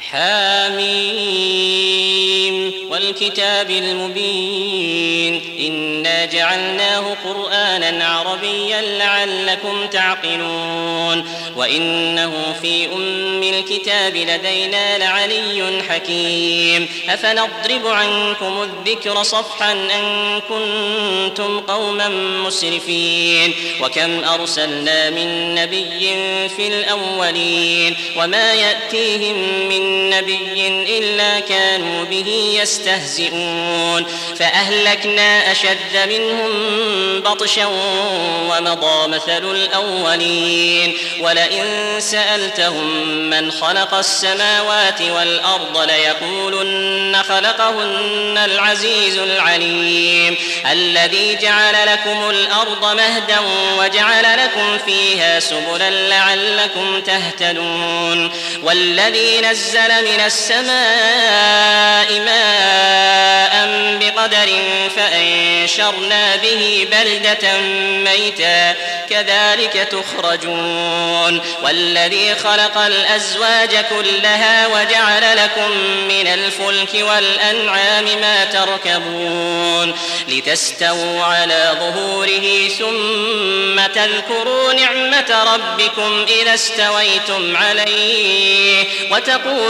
حاميم والكتاب المبين إنا جعلناه قرآنا عربيا لعلكم تعقلون وإنه في أم الكتاب لدينا لعلي حكيم أفنضرب عنكم الذكر صفحا أن كنتم قوما مسرفين وكم أرسلنا من نبي في الأولين وما يأتيهم من نبي إلا كانوا به يستهزئون. فأهلكنا أشد منهم بطشا ومضى مثل الأولين. ولئن سألتهم من خلق السماوات والأرض ليقولن خلقهن العزيز العليم. الذي جعل لكم الأرض مهدا وجعل لكم فيها سبلا لعلكم تهتدون. والذي نزل نزل من السماء ماء بقدر فأنشرنا به بلدة ميتا. كذلك تخرجون. والذي خلق الأزواج كلها وجعل لكم من الفلك والأنعام ما تركبون. لتستووا على ظهوره ثم تذكروا نعمة ربكم إذا استويتم عليه. وتقولوا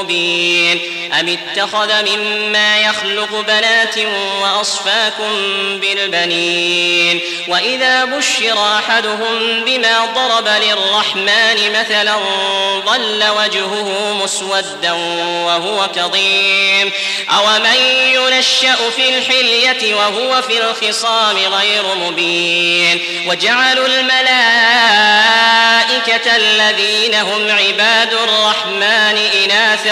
مبين أم اتخذ مما يخلق بنات وأصفاكم بالبنين وإذا بشر أحدهم بما ضرب للرحمن مثلا ظل وجهه مسودا وهو كظيم أومن ينشأ في الحلية وهو في الخصام غير مبين وجعلوا الملائكة الذين هم عباد الرحمن إناثا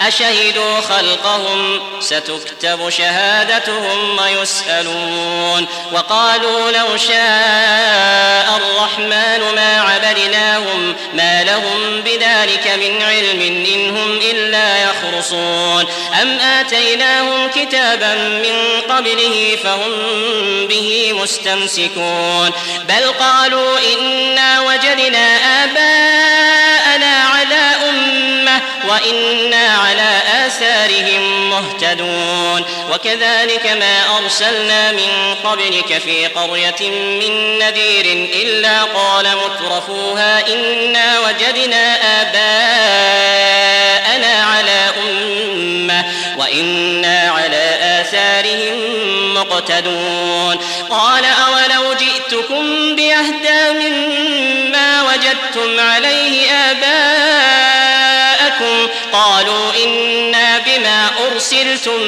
أشهدوا خلقهم؟ ستكتب شهادتهم ويسألون. وقالوا لو شاء الرحمن ما عبدناهم ما لهم بذلك من علم إن هم إلا يخرصون. أم آتيناهم كتابا من قبله فهم به مستمسكون. بل قالوا إنا وجدنا آباءنا وإنا على آثارهم مهتدون. وكذلك ما أرسلنا من قبلك في قرية من نذير إلا قال مترفوها إنا وجدنا آباءنا على أمة وإنا على آثارهم مقتدون. قال أولو جئتكم بأهدى مما وجدتم عليه إنا بما أرسلتم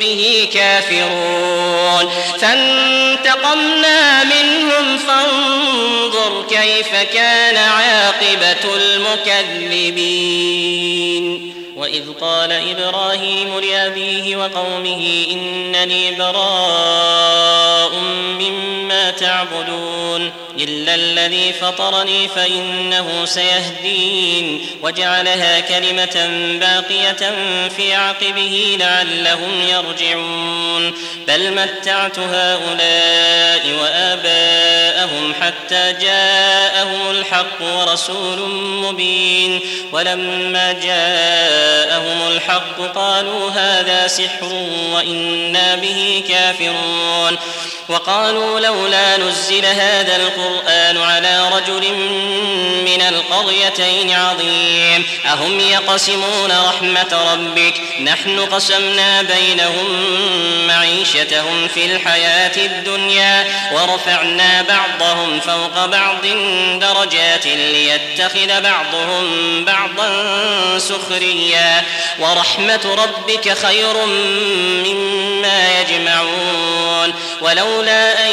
به كافرون فانتقمنا منهم فانظر كيف كان عاقبة المكذبين وإذ قال إبراهيم لأبيه وقومه إنني براء مما تعبدون إلا الذي فطرني فإنه سيهدين وجعلها كلمة باقية في عقبه لعلهم يرجعون. بل متعت هؤلاء وآباءهم حتى جاءهم الحق ورسول مبين. ولما جاءهم الحق قالوا هذا سحر وإنا به كافرون. وقالوا لولا نزل هذا القرآن على رجل من القريتين عظيم. أهم يقسمون رحمة ربك؟ نحن قسمنا بينهم معيشتهم في الحياة الدنيا ورفعنا بعضهم فوق بعض درجات ليتخذ بعضهم بعضا سخريا. ورحمة ربك خير مما يجمعون. ولولا أن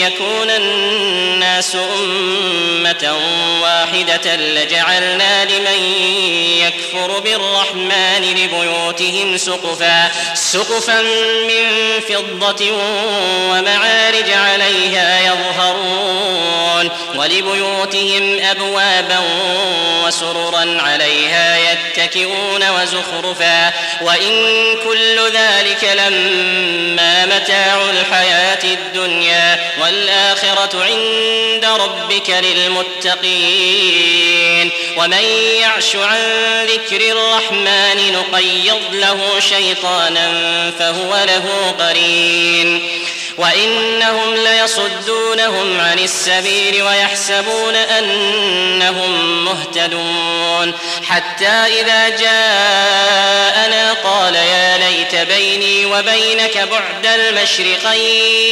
يكون الناس أمة واحدة لجعلنا لمن يكفر بالرحمن لبيوتهم سقفا سقفا من فضة ومعارج عليها يظهرون ولبيوتهم أبوابا وسررا عليها يتكئون وزخرفا وإن كل ذلك لما متاع الحياة الدنيا والآخرة عند ربك للمتقين. ومن يعش عن ذكر الرحمن نقيض له شيطانا فهو له قرين. وإنهم ليصدونهم عن السبيل ويحسبون أنهم مهتدون. حتى إذا جاءنا قال يا ليت بيني وبينك بعد المشرقين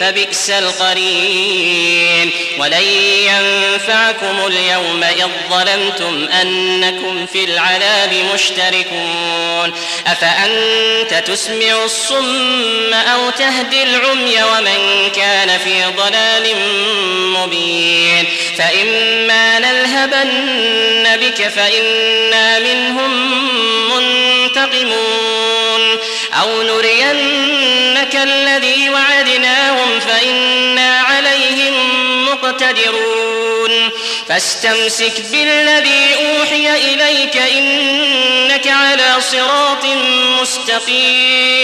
فبئس القرين. ولن ينفعكم اليوم إذ ظلمتم أنكم في العذاب مشتركون. أفأنت تسمع الصم أو تهدي العمي ومن كان في ضلال مبين. فإما نلهبن بك فإنا منهم منتقمون. أو نرينك الذي وعدناهم فإنا عليهم مقتدرون. فاستمسك بالذي أوحي إليك إنك على صراط مستقيم.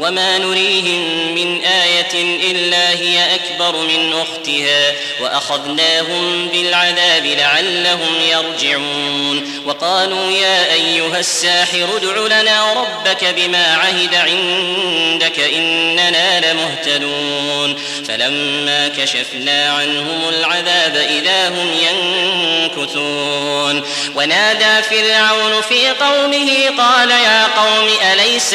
وما نريهم من آية إلا هي أكبر من أختها. وأخذناهم بالعذاب لعلهم يرجعون. وقالوا يا أيها الساحر ادع لنا ربك بما عهد عندك إننا لمهتدون. فلما كشفنا عنهم العذاب إذا هم ينكثون. ونادى فرعون في قومه قال يا قوم أليس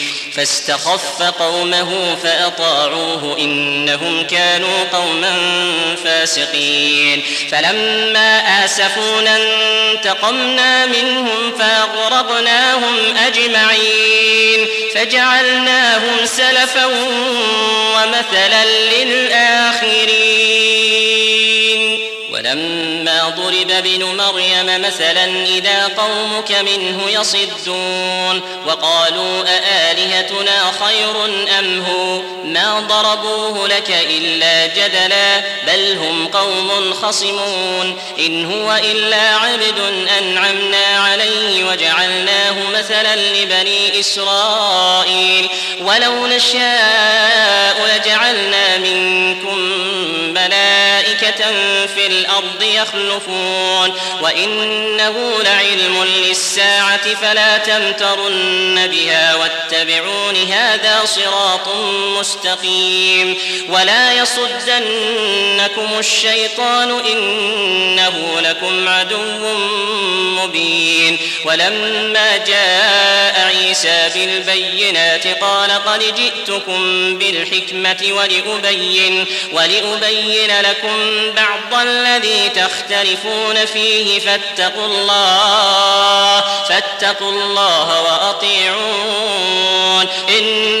فاستخف قومه فأطاعوه إنهم كانوا قوما فاسقين. فلما آسفونا انتقمنا منهم فأغرقناهم أجمعين. فجعلناهم سلفا ومثلا للآخرين. ولما ضرب ابن مريم مثلا إذا قومك منه يصدون وقالوا أآلهتنا خير أم هو؟ ما ضربوه لك إلا جدلا بل هم قوم خصمون. إن هو إلا عبد أنعمنا عليه وجعلناه مثلا لبني إسرائيل. ولو نشاء لجعلنا منكم في الأرض يخلفون وإنه لعلم للساعة فلا تمترن بها واتبعون هذا صراط مستقيم ولا يصدنكم الشيطان إنه لكم عدو مبين ولما جاء عيسى بالبينات قال قد جئتكم بالحكمة ولأبين ولأبين لكم بعض الذي تختلفون فيه فاتقوا الله فاتقوا الله وأطيعون. إن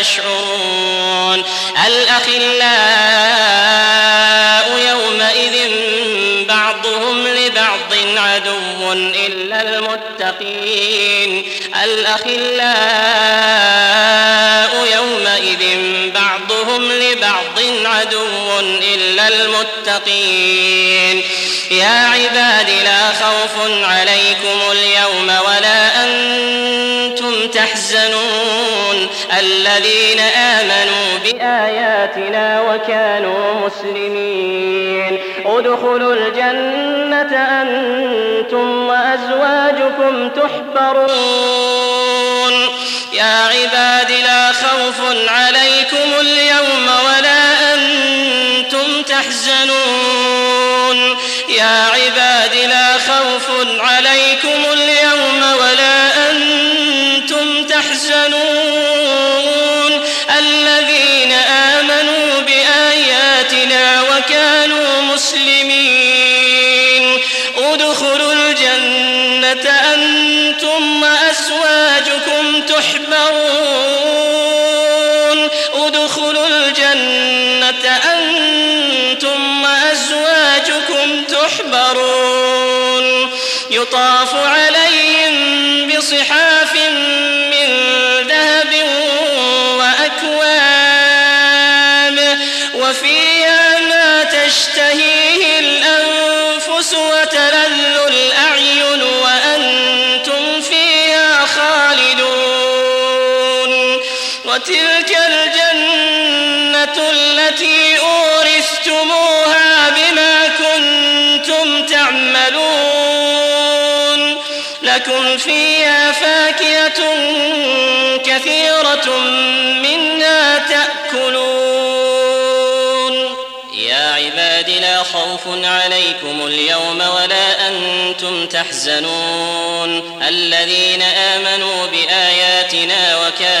يشعرون. الأخلاء يومئذ بعضهم لبعض عدو إلا المتقين. الأخلاء يومئذ بعضهم لبعض عدو إلا المتقين. يا عباد لا خوف عليكم اليوم ولا أنتم تحزنون. الذين آمنوا بآياتنا وكانوا مسلمين. ادخلوا الجنة أنتم وأزواجكم تحبرون. يا عباد لا خوف عليكم اليوم ولا أنتم تحزنون. يطاف عليهم بصحاف من ذهب وأكواب وفيها ما تشتهيه لكم فيها فاكهة كثيرة منها تأكلون. يا عباد لا خوف عليكم اليوم ولا أنتم تحزنون. الذين آمنوا بآياتنا وكانوا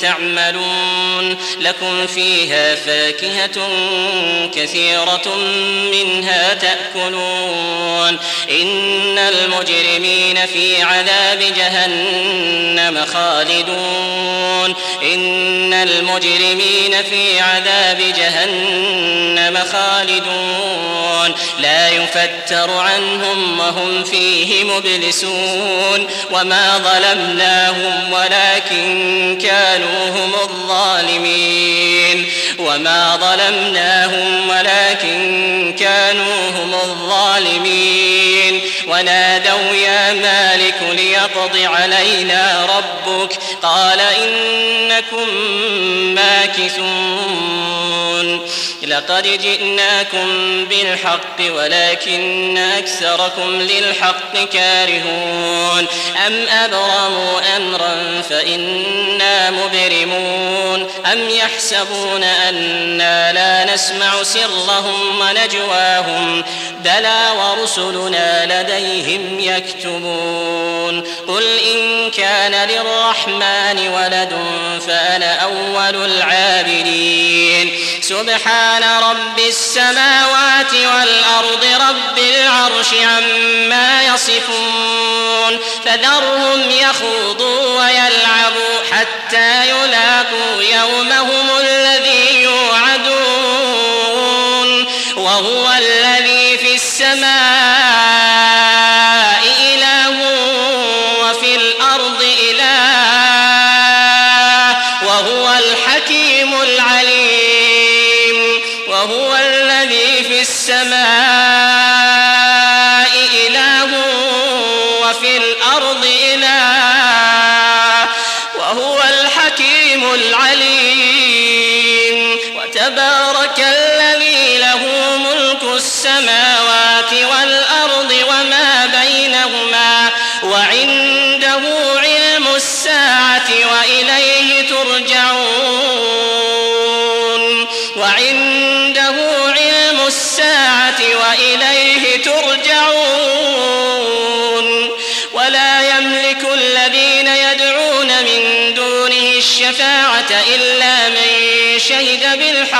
تعملون لكم فيها فاكهة كثيرة منها تأكلون. إن المجرمين في عذاب جهنم خالدون. إن المجرمين في عذاب جهنم خالدون. لا يفتر عنهم وهم فيه مبلسون. وما ظلمناهم ولكن كانوا هم الظالمين وما ظلمناهم ولكن كانوا هم الظالمين ونادوا يا مالك ليقض علينا ربك قال إنكم ماكثون لقد جئناكم بالحق ولكن أكثركم للحق كارهون. أم أبرموا أمرا فإنا مبرمون. أم يحسبون أنا لا نسمع سرهم ونجواهم. بلى ورسلنا لديهم يكتبون. قل إن كان للرحمن ولد فأنا أول العابدين. سبحان رب السماوات والأرض رب العرش عما يصفون فذرهم يخوضوا ويلعبوا حتى يلاقوا يومهم